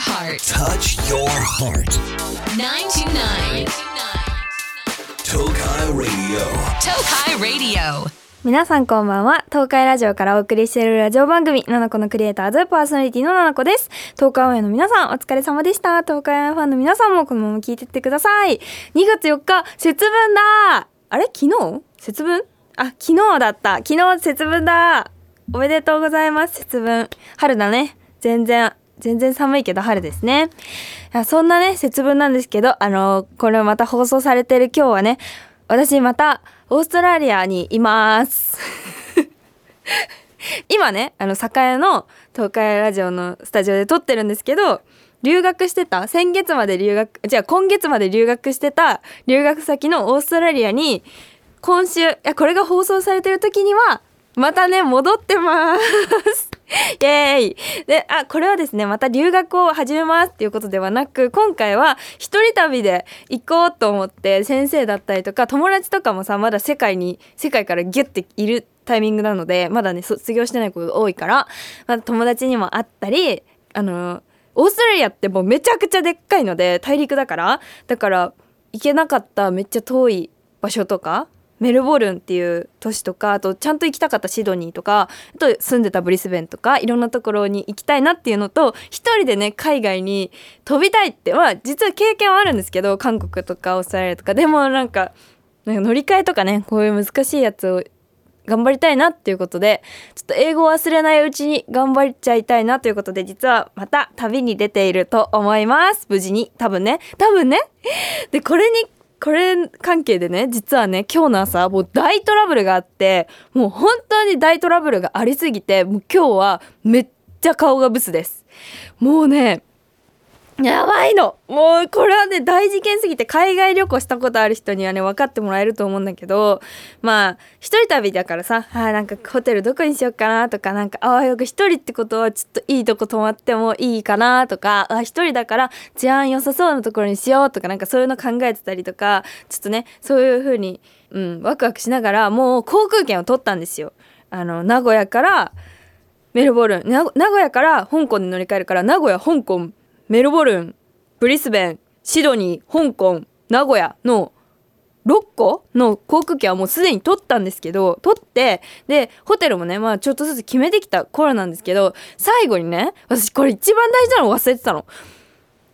heart. Touch your heart. 929. Tokai Radio. Tokai Radio. 皆さんこんばんは。東海ラジオからお送りしているラジオ番組「ナナコのクリエイターズ」パーソナリティのナナコです。東海オンエアの皆さんお疲れ様でした。東海オンエアファンの皆さんもこのまま聞いてってください。2月4日節分だ。あれ？昨日？節分？あ昨日だった。昨日節分だ。おめでとうございます節分。春だね。全然全然寒いけど春ですね。そんなね節分なんですけどあのこれまた放送されてる今日はね私またオーストラリアにいます。今ねあの栄の東海ラジオのスタジオで撮ってるんですけど留学してた先月まで留学じゃあ今月まで留学してた留学先のオーストラリアに今週いやこれが放送されてる時にはまたね戻ってます。イエーイ。であこれはですねまた留学を始めますっていうことではなく今回は一人旅で行こうと思って先生だったりとか友達とかもさまだ世界に世界からギュッているタイミングなのでまだね卒業してないことが多いからまだ友達にも会ったりあのオーストラリアってもうめちゃくちゃでっかいので大陸だからだから行けなかっためっちゃ遠い場所とかメルボルンっていう都市とかあとちゃんと行きたかったシドニーとかあと住んでたブリスベンとかいろんなところに行きたいなっていうのと一人でね海外に飛びたいってまあ実は経験はあるんですけど韓国とかオーストラリアとか。でもなんかなんか乗り換えとかねこういう難しいやつを頑張りたいなっていうことでちょっと英語を忘れないうちに頑張っちゃいたいなということで実はまた旅に出ていると思います。無事に。多分ね。多分ね。でこれにこれ関係でね実はね今日の朝もう大トラブルがあってもう本当に大トラブルがありすぎてもう今日はめっちゃ顔がブスです。もうねやばいのもうこれはね大事件すぎて海外旅行したことある人にはね分かってもらえると思うんだけどまあ一人旅だからさあなんかホテルどこにしようかなとかなんかああよく一人ってことはちょっといいとこ泊まってもいいかなとかあ一人だから治安良さそうなところにしようとかなんかそういうの考えてたりとかちょっとねそういう風にうんワクワクしながらもう航空券を取ったんですよ。あの名古屋からメルボルン名古屋から香港に乗り換えるから名古屋香港メルボルンブリスベンシドニー香港名古屋の6個の航空券はもうすでに取ったんですけど取ってでホテルもねまあちょっとずつ決めてきた頃なんですけど最後にね私これ一番大事なの忘れてたの。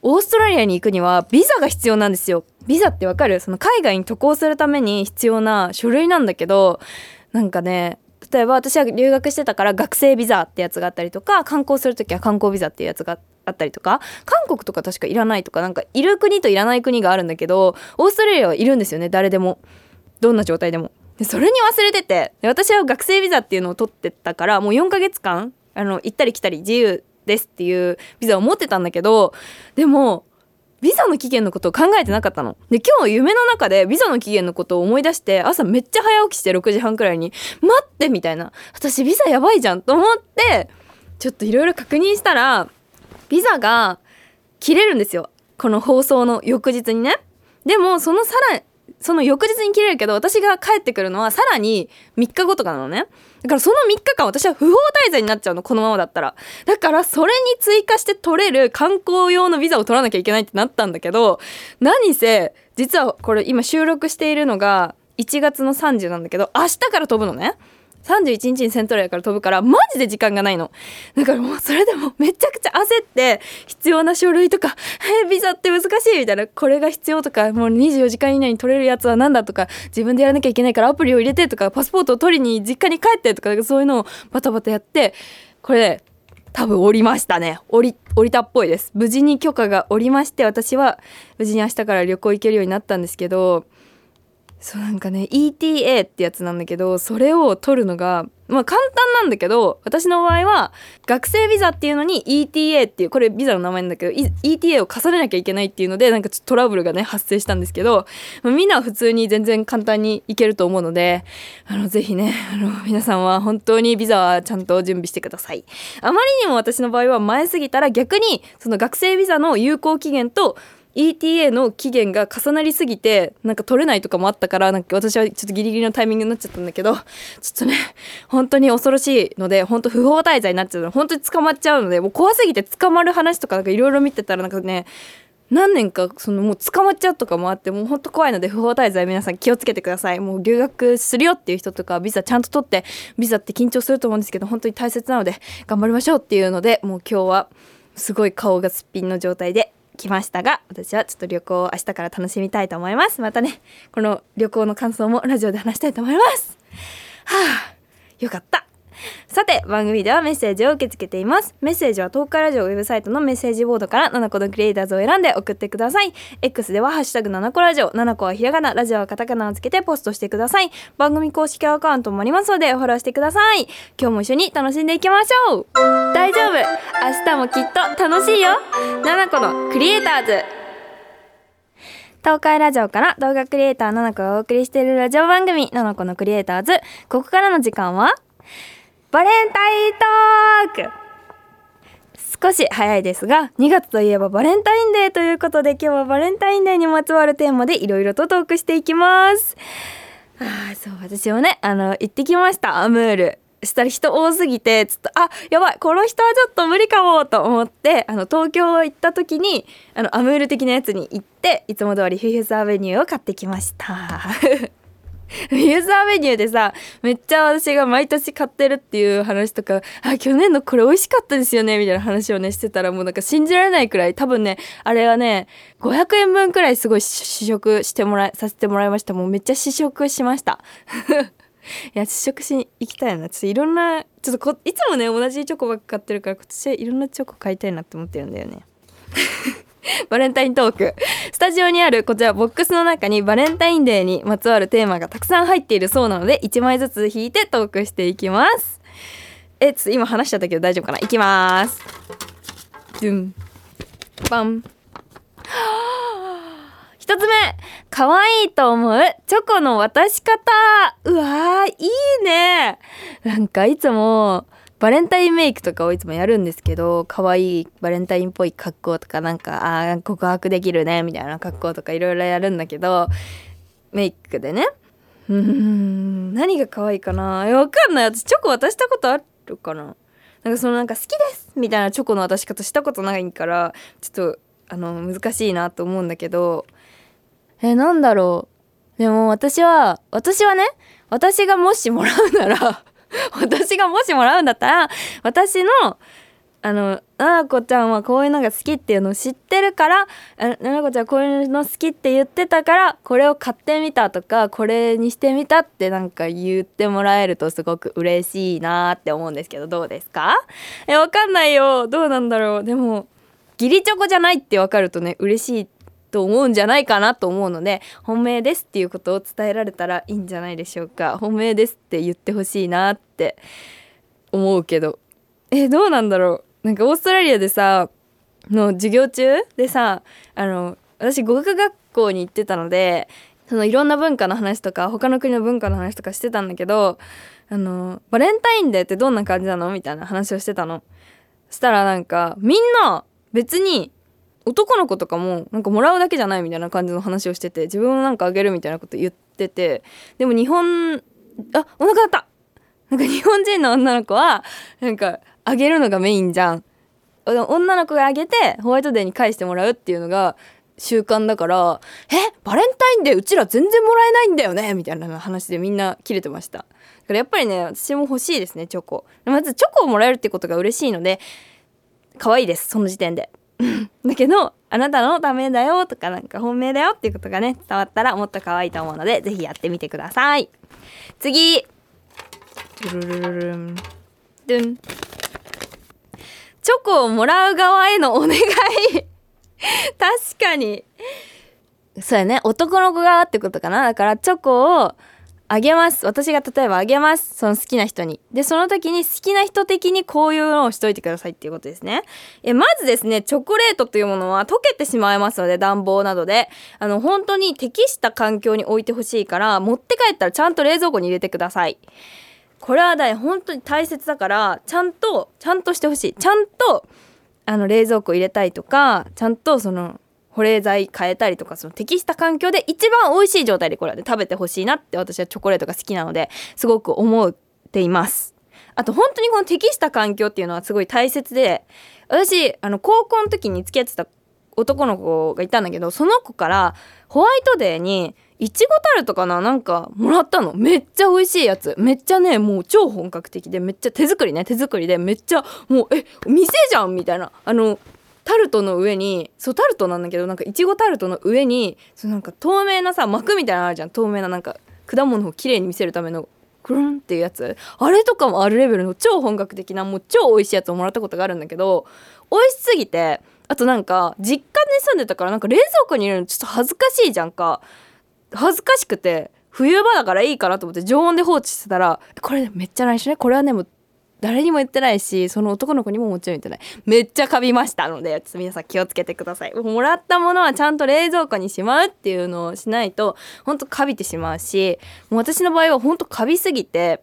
オーストラリアに行くにはビザが必要なんですよ。ビザってわかる？その海外に渡航するために必要な書類なんだけどなんかね例えば私は留学してたから学生ビザってやつがあったりとか観光する時は観光ビザっていうやつがあってあったりとか韓国とか確かいらないとかなんかいる国といらない国があるんだけどオーストラリアはいるんですよね誰でもどんな状態でもでそれに忘れてて私は学生ビザっていうのを取ってたからもう4ヶ月間あの行ったり来たり自由ですっていうビザを持ってたんだけどでもビザの期限のことを考えてなかったの。で、今日夢の中でビザの期限のことを思い出して、朝めっちゃ早起きして6時半くらいに、待ってみたいな。私ビザやばいじゃんと思って、ちょっといろいろ確認したら、ビザが切れるんですよ。この放送の翌日にね。でも、そのさら、その翌日に切れるけど、私が帰ってくるのはさらに3日後とかなのね。だからその3日間私は不法滞在になっちゃうの、このままだったら。だからそれに追加して取れる観光用のビザを取らなきゃいけないってなったんだけど、何せ、実はこれ今収録しているのが1月の30なんだけど、明日から飛ぶのね。31日にセントラルから飛ぶからマジで時間がないの。だからもうそれでもめちゃくちゃ焦って必要な書類とか「えビザって難しい」みたいな。これが必要とかもう24時間以内に取れるやつは何だとか自分でやらなきゃいけないからアプリを入れてとかパスポートを取りに実家に帰ってとかそういうのをバタバタやってこれ多分降りましたね。降り降りたっぽいです。無事に許可が下りまして私は無事に明日から旅行行けるようになったんですけどそうなんかね ETA ってやつなんだけどそれを取るのがまあ簡単なんだけど私の場合は学生ビザっていうのに ETA っていうこれビザの名前なんだけど ETA を重ねなきゃいけないっていうのでなんかちょっとトラブルがね発生したんですけど、まあみんなは普通に全然簡単に行けると思うのであのぜひねあの皆さんは本当にビザはちゃんと準備してください。あまりにも私の場合は前すぎたら逆にその学生ビザの有効期限と ETA の期限が重なりすぎてなんか取れないとかもあったからなんか私はちょっとギリギリのタイミングになっちゃったんだけど ちょっとね本当に恐ろしいので本当不法滞在になっちゃうの。本当に捕まっちゃうのでもう怖すぎて捕まる話とかいろいろ見てたらなんかね何年かそのもう捕まっちゃうとかもあってもうほんと怖いので不法滞在皆さん気をつけてください。もう留学するよっていう人とかビザちゃんと取ってビザって緊張すると思うんですけど本当に大切なので頑張りましょうっていうのでもう今日はすごい顔がすっぴんの状態で来ましたが私はちょっと旅行を明日から楽しみたいと思います。またねこの旅行の感想もラジオで話したいと思います。はあよかった。さて番組ではメッセージを受け付けています。メッセージは東海ラジオウェブサイトのメッセージボードから7個のクリエイターズを選んで送ってください。X ではハッシュタグ7個ラジオ7個はひらがなラジオはカタカナをつけてポストしてください。番組公式アカウントもありますのでフォローしてください。今日も一緒に楽しんでいきましょう。大丈夫。明日もきっと楽しいよ。7個のクリエイターズ。東海ラジオから動画クリエイター7個がお送りしているラジオ番組7個のクリエイターズ。ここからの時間は？バレンタイントーク。少し早いですが2月といえばバレンタインデーということで今日はバレンタインデーにまつわるテーマでいろいろとトークしていきます。あそう私もねあの行ってきました。アムール。したら人多すぎてちょっとあやばいこの人はちょっと無理かもと思ってあの東京行った時にあのアムール的なやつに行っていつも通りフィフスアベニューを買ってきました。ユーザーメニューでさめっちゃ私が毎年買ってるっていう話とかあ去年のこれ美味しかったですよねみたいな話をねしてたらもうなんか信じられないくらい多分ねあれはね500円分くらいすごい試食してもらいさせてもらいました。もうめっちゃ試食しました。いや試食しに行きたいな。ちょっといろんなちょっとこいつもね同じチョコばっか買ってるから今年いろんなチョコ買いたいなって思ってるんだよね。バレンタイントーク。スタジオにあるこちらボックスの中にバレンタインデーにまつわるテーマがたくさん入っているそうなので1枚ずつ引いてトークしていきます。えちょっと今話しちゃったけど大丈夫かな？いきます。ドゥン。バン。一つ目。可愛いと思う。チョコの渡し方。うわーいいね。なんかいつもバレンタインメイクとかをいつもやるんですけど可愛いバレンタインっぽい格好とかなんかあー告白できるねみたいな格好とかいろいろやるんだけどメイクでね。うん何が可愛いかな。えわかんない。私チョコ渡したことあるかな。なんかそのなんか好きですみたいなチョコの渡し方したことないからちょっとあの難しいなと思うんだけど。えなんだろう。でも私は私はね私がもしもらうなら 私がもしもらうんだったら私のあのななこちゃんはこういうのが好きっていうのを知ってるからあななこちゃんこういうの好きって言ってたからこれを買ってみたとかこれにしてみたってなんか言ってもらえるとすごく嬉しいなって思うんですけどどうですか？えわかんないよ。どうなんだろう。でも義理チョコじゃないってわかるとね嬉しいと思うんじゃないかなと思うので本命ですっていうことを伝えられたらいいんじゃないでしょうか。本命ですって言ってほしいなって思うけど。えどうなんだろう。なんかオーストラリアでさの授業中でさあの私語学学校に行ってたのでそのいろんな文化の話とか他の国の文化の話とかしてたんだけどあのバレンタインデーってどんな感じなのみたいな話をしてたの。したらなんかみんな別に男の子とかもなんかもらうだけじゃないみたいな感じの話をしてて自分もなんかあげるみたいなこと言っててでも日本あお腹鳴った。なんか日本人の女の子はなんかあげるのがメインじゃん。女の子があげてホワイトデーに返してもらうっていうのが習慣だから「えバレンタインデーうちら全然もらえないんだよね」みたいな話でみんな切れてました。だからやっぱりね私も欲しいですねチョコ。まずチョコをもらえるってことが嬉しいので可愛いですその時点で。だけどあなたのためだよとかなんか本命だよっていうことがね伝わったらもっと可愛いと思うのでぜひやってみてください。次。ルルルルルン。ドゥン。チョコをもらう側へのお願い。確かに。そうやね。男の子側ってことかな。だからチョコをあげます。私が例えばあげます。その好きな人に。でその時に好きな人的にこういうのをしといてくださいっていうことですね。えまずですねチョコレートというものは溶けてしまいますので暖房などで。あの本当に適した環境に置いてほしいから持って帰ったらちゃんと冷蔵庫に入れてください。これはね本当に大切だからちゃんとちゃんとしてほしい。ちゃんとあの冷蔵庫入れたいとかちゃんとその保冷剤変えたりとかその適した環境で一番美味しい状態でこれはね食べてほしいなって私はチョコレートが好きなのですごく思っています。あと本当にこの適した環境っていうのはすごい大切で私あの高校の時に付き合ってた男の子がいたんだけどその子からホワイトデーにいちごタルトかななんかもらったの。めっちゃ美味しいやつ。めっちゃねもう超本格的でめっちゃ手作りね手作りでめっちゃもうえ店じゃんみたいな。あのタルトの上にそうタルトなんだけどなんかいちごタルトの上にそうなんか透明なさ膜みたいなのあるじゃん。透明ななんか果物をきれいに見せるためのクルンっていうやつ。あれとかもあるレベルの超本格的なもう超美味しいやつをもらったことがあるんだけど美味しすぎてあとなんか実家に住んでたからなんか冷蔵庫に入れるのちょっと恥ずかしいじゃんか。恥ずかしくて冬場だからいいかなと思って常温で放置してたらこれめっちゃ内緒ね。これはねもう誰にも言ってないしその男の子にももちろん言ってない。めっちゃカビましたのでちょっと皆さん気をつけてください。もらったものはちゃんと冷蔵庫にしまうっていうのをしないとほんとカビてしまうしもう私の場合はほんとカビすぎて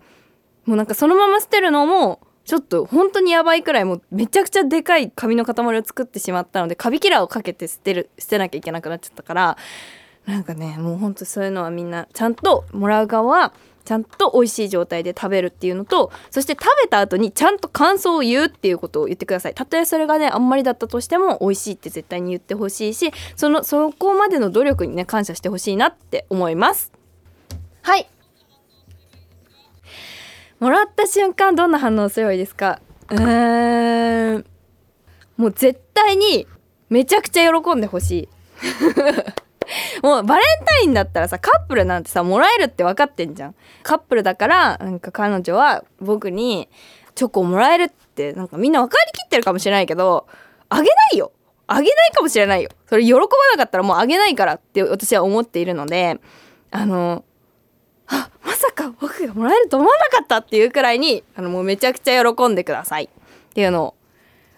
もうなんかそのまま捨てるのもちょっと本当にやばいくらいもうめちゃくちゃでかいカビの塊を作ってしまったのでカビキラーをかけて捨てる捨てなきゃいけなくなっちゃったからなんかねもうほんとそういうのはみんなちゃんともらう側はちゃんと美味しい状態で食べるっていうのとそして食べた後にちゃんと感想を言うっていうことを言ってください。たとえそれがねあんまりだったとしても美味しいって絶対に言ってほしいしそのそこまでの努力にね感謝してほしいなって思います。はい。もらった瞬間どんな反応すればいいですか？うーん。もう絶対にめちゃくちゃ喜んでほしい もうバレンタインだったらさカップルなんてさもらえるって分かってんじゃん。カップルだからなんか彼女は僕にチョコをもらえるってなんかみんな分かりきってるかもしれないけどあげないよ。あげないかもしれないよ。それ喜ばなかったらもうあげないからって私は思っているのであのあまさか僕がもらえると思わなかったっていうくらいにあのもうめちゃくちゃ喜んでくださいっていうのを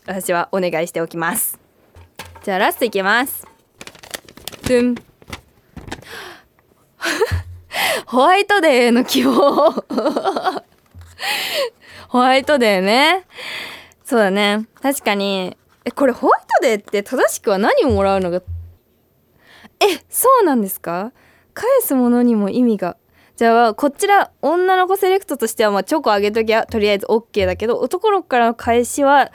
私はお願いしておきます。じゃあラストいきます。ドゥンホワイトデーの希望.ホワイトデーねそうだね.確かに.えこれホワイトデーって正しくは何をもらうのがえそうなんですか?返すものにも意味が。じゃあこちら女の子セレクトとしてはまあチョコあげときゃとりあえず OK だけど男の子からの返しは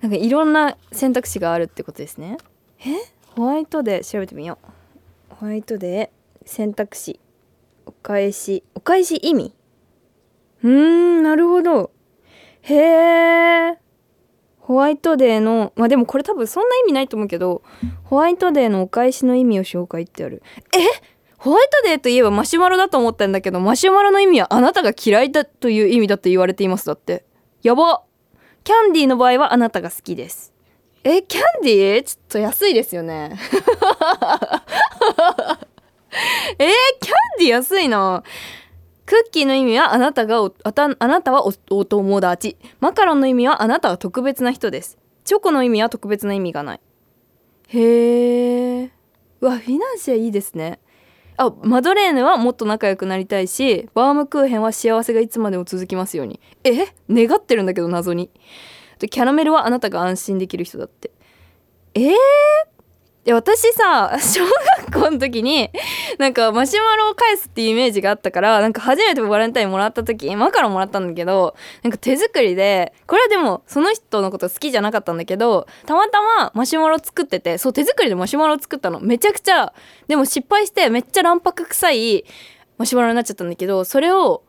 なんかいろんな選択肢があるってことですね。え？ホワイトデー調べてみよう。ホワイトデー選択肢お返しお返し意味。うーんなるほど。へえホワイトデーのまあでもこれ多分そんな意味ないと思うけどホワイトデーのお返しの意味を紹介ってある。え？ホワイトデーといえばマシュマロだと思ったんだけどマシュマロの意味はあなたが嫌いだという意味だって言われていますだって。やば。キャンディーの場合はあなたが好きです。えキャンディー？ちょっと安いですよね。えー、キャンディー安いなクッキーの意味はあなたがおあたあなたはおお友達。マカロンの意味はあなたは特別な人です。チョコの意味は特別な意味がない。へえうわフィナンシェいいですね。あマドレーヌはもっと仲良くなりたいしバームクーヘンは幸せがいつまでも続きますように。え？願ってるんだけど謎に。でキャラメルはあなたが安心できる人だって。えー、いや私さ 小学校の時になんかマシュマロを返すっていうイメージがあったからなんか初めてバレンタインもらった時マカロンもらったんだけどなんか手作りでこれはでもその人のこと好きじゃなかったんだけどたまたまマシュマロ作っててそう手作りでマシュマロ作ったの。めちゃくちゃでも失敗してめっちゃ卵白臭いマシュマロになっちゃったんだけどそれを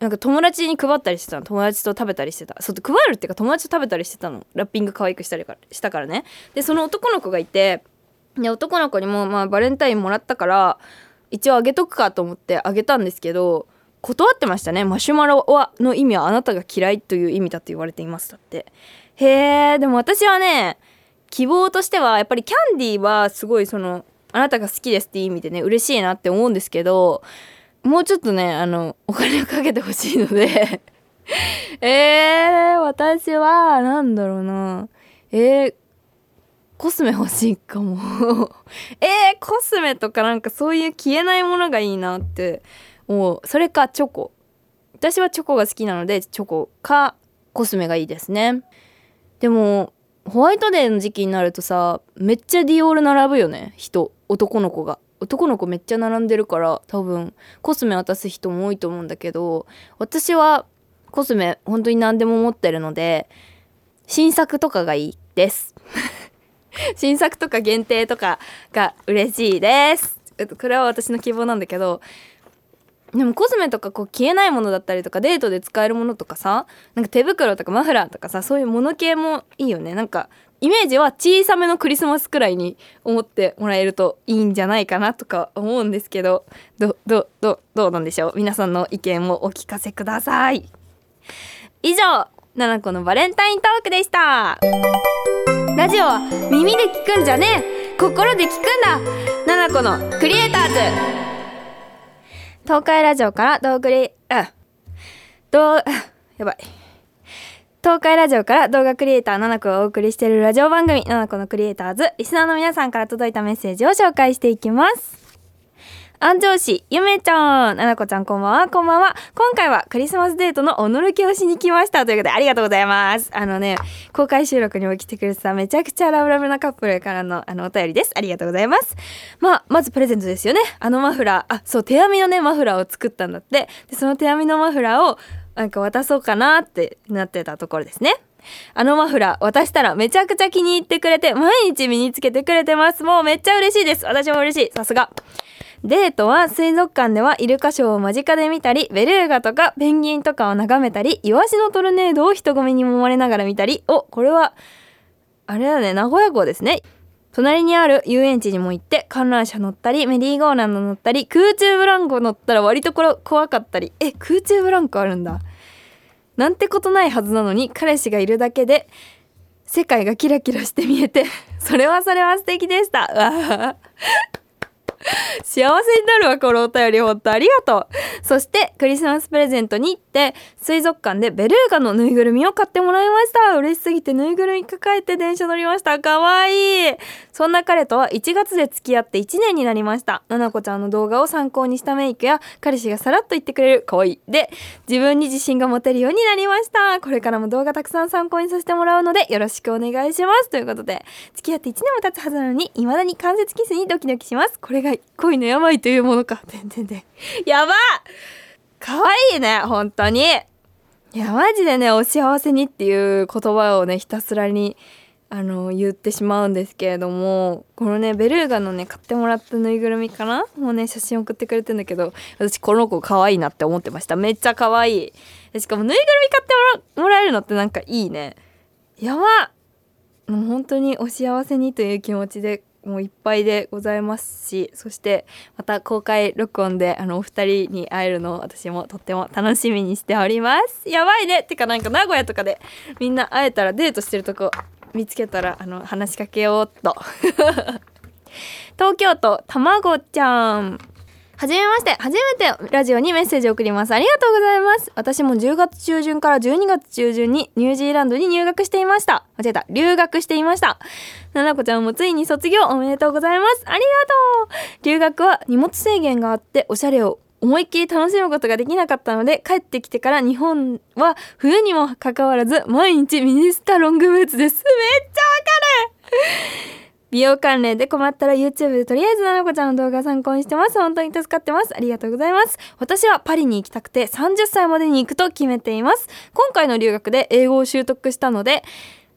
なんか友達に配ったりしてたの。友達と食べたりしてた。そう配るっていうか友達と食べたりしてたの。ラッピング可愛くしたりからしたからね。でその男の子がいてで男の子にもまあバレンタインもらったから一応あげとくかと思ってあげたんですけど断ってましたね。マシュマロはの意味はあなたが嫌いという意味だと言われていますだって。へえでも私はね希望としてはやっぱりキャンディーはすごいそのあなたが好きですっていう意味でね嬉しいなって思うんですけどもうちょっとねあのお金をかけてほしいので。えー、私はなんだろうな。えー、コスメ欲しいかも。えー、コスメとかなんかそういう消えないものがいいなって。思うそれかチョコ。私はチョコが好きなのでチョコかコスメがいいですね。でもホワイトデーの時期になるとさめっちゃディオール並ぶよね人。男の子が。男の子めっちゃ並んでるから多分コスメ渡す人も多いと思うんだけど私はコスメ本当に何でも持ってるので新作とかがいいです。新作とか限定とかが嬉しいです。これは私の希望なんだけどでもコスメとかこう消えないものだったりとかデートで使えるものとかさなんか手袋とかマフラーとかさそういうもの系もいいよね。なんかイメージは小さめのクリスマスくらいに思ってもらえるといいんじゃないかなとか思うんですけどどどどどうなんでしょう？皆さんの意見をお聞かせください。以上7個のバレンタイントークでした。ラジオは耳で聞くんじゃねえ。心で聞くんだ。7個のクリエイターズ。東海ラジオから動画リあどうやばい。東海ラジオから動画クリエイター7個をお送りしているラジオ番組7個のクリエイターズ。リスナーの皆さんから届いたメッセージを紹介していきます。安城市ゆめちゃんななこちゃんこんばんは。こんばんは。今回はクリスマスデートのおのろけをしに来ましたということでありがとうございます。あのね公開収録にも来てくれてためちゃくちゃラブラブなカップルからのあのお便りです。ありがとうございます。まあまずプレゼントですよね。あのマフラー。あそう手編みのねマフラーを作ったんだって。でその手編みのマフラーをなんか渡そうかなってなってたところですね。あのマフラー渡したらめちゃくちゃ気に入ってくれて毎日身につけてくれてます。もうめっちゃ嬉しいです。私も嬉しい。さすが。デートは水族館ではイルカショーを間近で見たりベルーガとかペンギンとかを眺めたりイワシのトルネードを人混みに揉まれながら見たり。おこれはあれだね。名古屋港ですね。隣にある遊園地にも行って観覧車乗ったりメリーゴーランド乗ったり空中ブランコ乗ったら割とこ怖かったり。え空中ブランコあるんだ。なんてことないはずなのに彼氏がいるだけで世界がキラキラして見えて それはそれは素敵でした。わ 幸せになるわこのお便りほんとありがとう。そしてクリスマスプレゼントに行って水族館でベルーガのぬいぐるみを買ってもらいました。嬉しすぎてぬいぐるみ抱えて電車乗りました。かわいい。そんな彼とは1月で付き合って1年になりました。ななこちゃんの動画を参考にしたメイクや彼氏がさらっと言ってくれるかわいい。で自分に自信が持てるようになりました。これからも動画たくさん参考にさせてもらうのでよろしくお願いします。ということで付き合って1年も経つはずなのに未だに関節キスにドキドキします。これが恋の病というものか。全然で。やばかわいいね本当に。いやマジでねお幸せにっていう言葉をねひたすらにあの言ってしまうんですけれどもこのねベルーガのね買ってもらったぬいぐるみかな？もうね写真送ってくれてんだけど私この子可愛いなって思ってました。めっちゃ可愛いしかもぬいぐるみ買ってもらえるのってなんかいいね。やばもう本当にお幸せにという気持ちでもういっぱいでございますしそしてまた公開録音であのお二人に会えるのを私もとっても楽しみにしております。やばいねてかなんか名古屋とかでみんな会えたらデートしてるとこ見つけたらあの話しかけようっと。東京都たまごちゃん。はじめまして初めてラジオにメッセージを送ります。ありがとうございます。私も10月中旬から12月中旬にニュージーランドに入学していました。間違えた。留学していました。ななこちゃんもついに卒業おめでとうございます。ありがとう。留学は荷物制限があっておしゃれを思いっきり楽しむことができなかったので帰ってきてから日本は冬にもかかわらず毎日ミニスタロングブーツです。めっちゃわかる。美容関連で困ったら YouTube でとりあえずななこちゃんの動画参考にしてます。本当に助かってます。ありがとうございます。私はパリに行きたくて30歳までに行くと決めています。今回の留学で英語を習得したので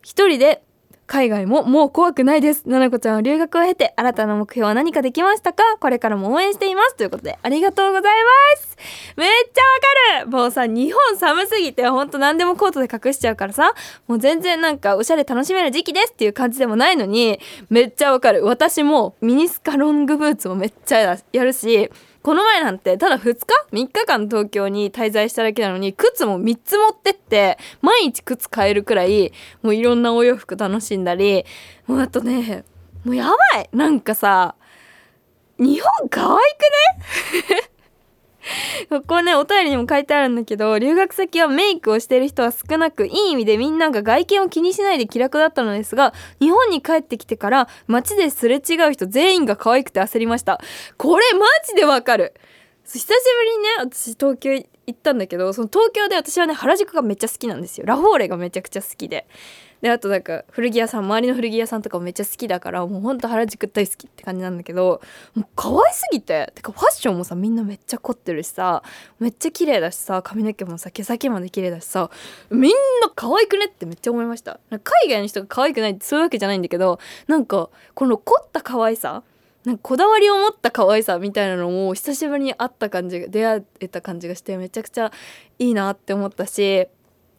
一人で海外ももう怖くないです。ななこちゃんは留学を経て新たな目標は何かできましたか？これからも応援しています。ということでありがとうございます。めっちゃわかるもうさ、日本寒すぎてほんと何でもコートで隠しちゃうからさ、もう全然なんかおしゃれ楽しめる時期ですっていう感じでもないのに、めっちゃわかる。私もミニスカロングブーツもめっちゃやるし、この前なんてただ2日 ?3 日間東京に滞在しただけなのに靴も3つ持ってって毎日靴買えるくらいもういろんなお洋服楽しんだりもうあとねもうやばいなんかさ日本可愛くね？ここねお便りにも書いてあるんだけど留学先はメイクをしてる人は少なくいい意味でみんなが外見を気にしないで気楽だったのですが日本に帰ってきてから街ですれ違う人全員が可愛くて焦りました。これマジでわかる。久しぶりにね私東京行ったんだけどその東京で私はね原宿がめっちゃ好きなんですよ。ラフォーレがめちゃくちゃ好きで。であとなんか古着屋さん周りの古着屋さんとかもめっちゃ好きだからもうほんと原宿大好きって感じなんだけどもう可愛すぎて。てかファッションもさみんなめっちゃ凝ってるしさめっちゃ綺麗だしさ髪の毛もさ毛先まで綺麗だしさみんな可愛くねってめっちゃ思いました。海外の人が可愛くないってそういうわけじゃないんだけどなんかこの凝った可愛さなんかこだわりを持った可愛さみたいなのも久しぶりに会った感じが出会えた感じがしてめちゃくちゃいいなって思ったし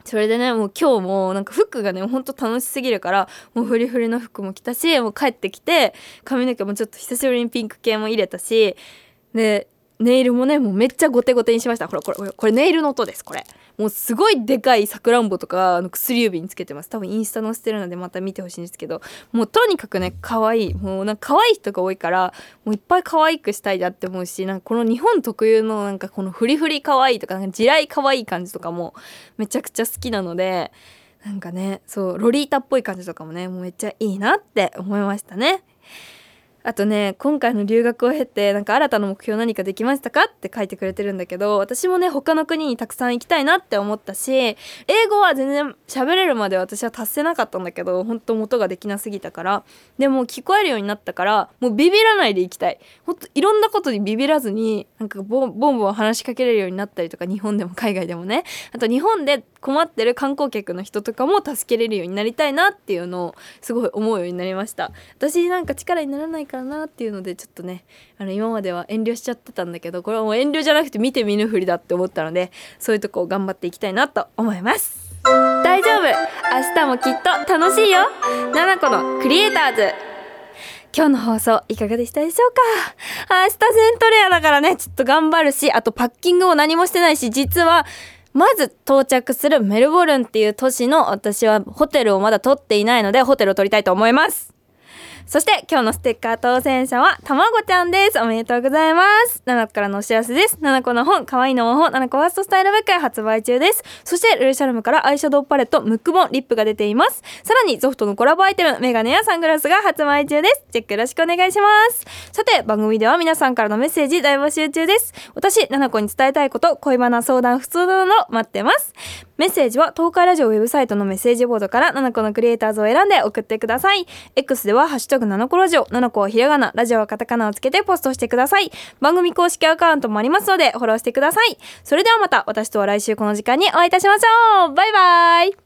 それでねもう今日もなんか服がねほんと楽しすぎるからもうフリフリの服も着たしもう帰ってきて髪の毛もちょっと久しぶりにピンク系も入れたしでネイルもねもうめっちゃゴテゴテにしました。ほらこれこれこれネイルの音ですこれ。もうすごいでかいさくらんぼとかあの薬指につけてます。多分インスタ載せてるのでまた見てほしいんですけど。もうとにかくね可愛い。もうなんか可愛い人が多いからもういっぱい可愛くしたいなって思うしなんかこの日本特有のなんかこのフリフリ可愛いとかなんか地雷可愛い感じとかもめちゃくちゃ好きなのでなんかねそうロリータっぽい感じとかもねもうめっちゃいいなって思いましたね。あとね今回の留学を経てなんか新たな目標何かできましたかって書いてくれてるんだけど私もね他の国にたくさん行きたいなって思ったし英語は全然喋れるまで私は達せなかったんだけど本当元ができなすぎたからでも聞こえるようになったからもうビビらないで行きたい。ほんといろんなことにビビらずになんかボンボン話しかけれるようになったりとか日本でも海外でもね。あと日本で困ってる観光客の人とかも助けれるようになりたいなっていうのをすごい思うようになりました。私なんか力にならないからなっていうのでちょっとねあの今までは遠慮しちゃってたんだけどこれはもう遠慮じゃなくて見て見ぬふりだって思ったのでそういうとこを頑張っていきたいなと思います。大丈夫。明日もきっと楽しいよ。7個のクリエイターズ。今日の放送いかがでしたでしょうか？明日セントレアだからねちょっと頑張るしあとパッキングも何もしてないし実はまず到着するメルボルンっていう都市の私はホテルをまだ取っていないのでホテルを取りたいと思います。そして今日のステッカー当選者はたまごちゃんです。おめでとうございます。7個からのお知らせです。7個の本可愛いの本7個ファーストスタイルブック発売中です。そしてルルシャルムからアイシャドウパレットムックボンリップが出ています。さらにゾフトのコラボアイテムメガネやサングラスが発売中です。チェックよろしくお願いします。さて番組では皆さんからのメッセージ大募集中です。私7個に伝えたいこと恋バナ相談普通など待ってます。メッセージは東海ラジオウェブサイトのメッセージボードから7個のクリエイターズを選んで送ってください。X ではハッシュタグ7個ラジオ7個はひらがなラジオはカタカナをつけてポストしてください。番組公式アカウントもありますのでフォローしてください。それではまた私とは来週この時間にお会いいたしましょう。バイバイ。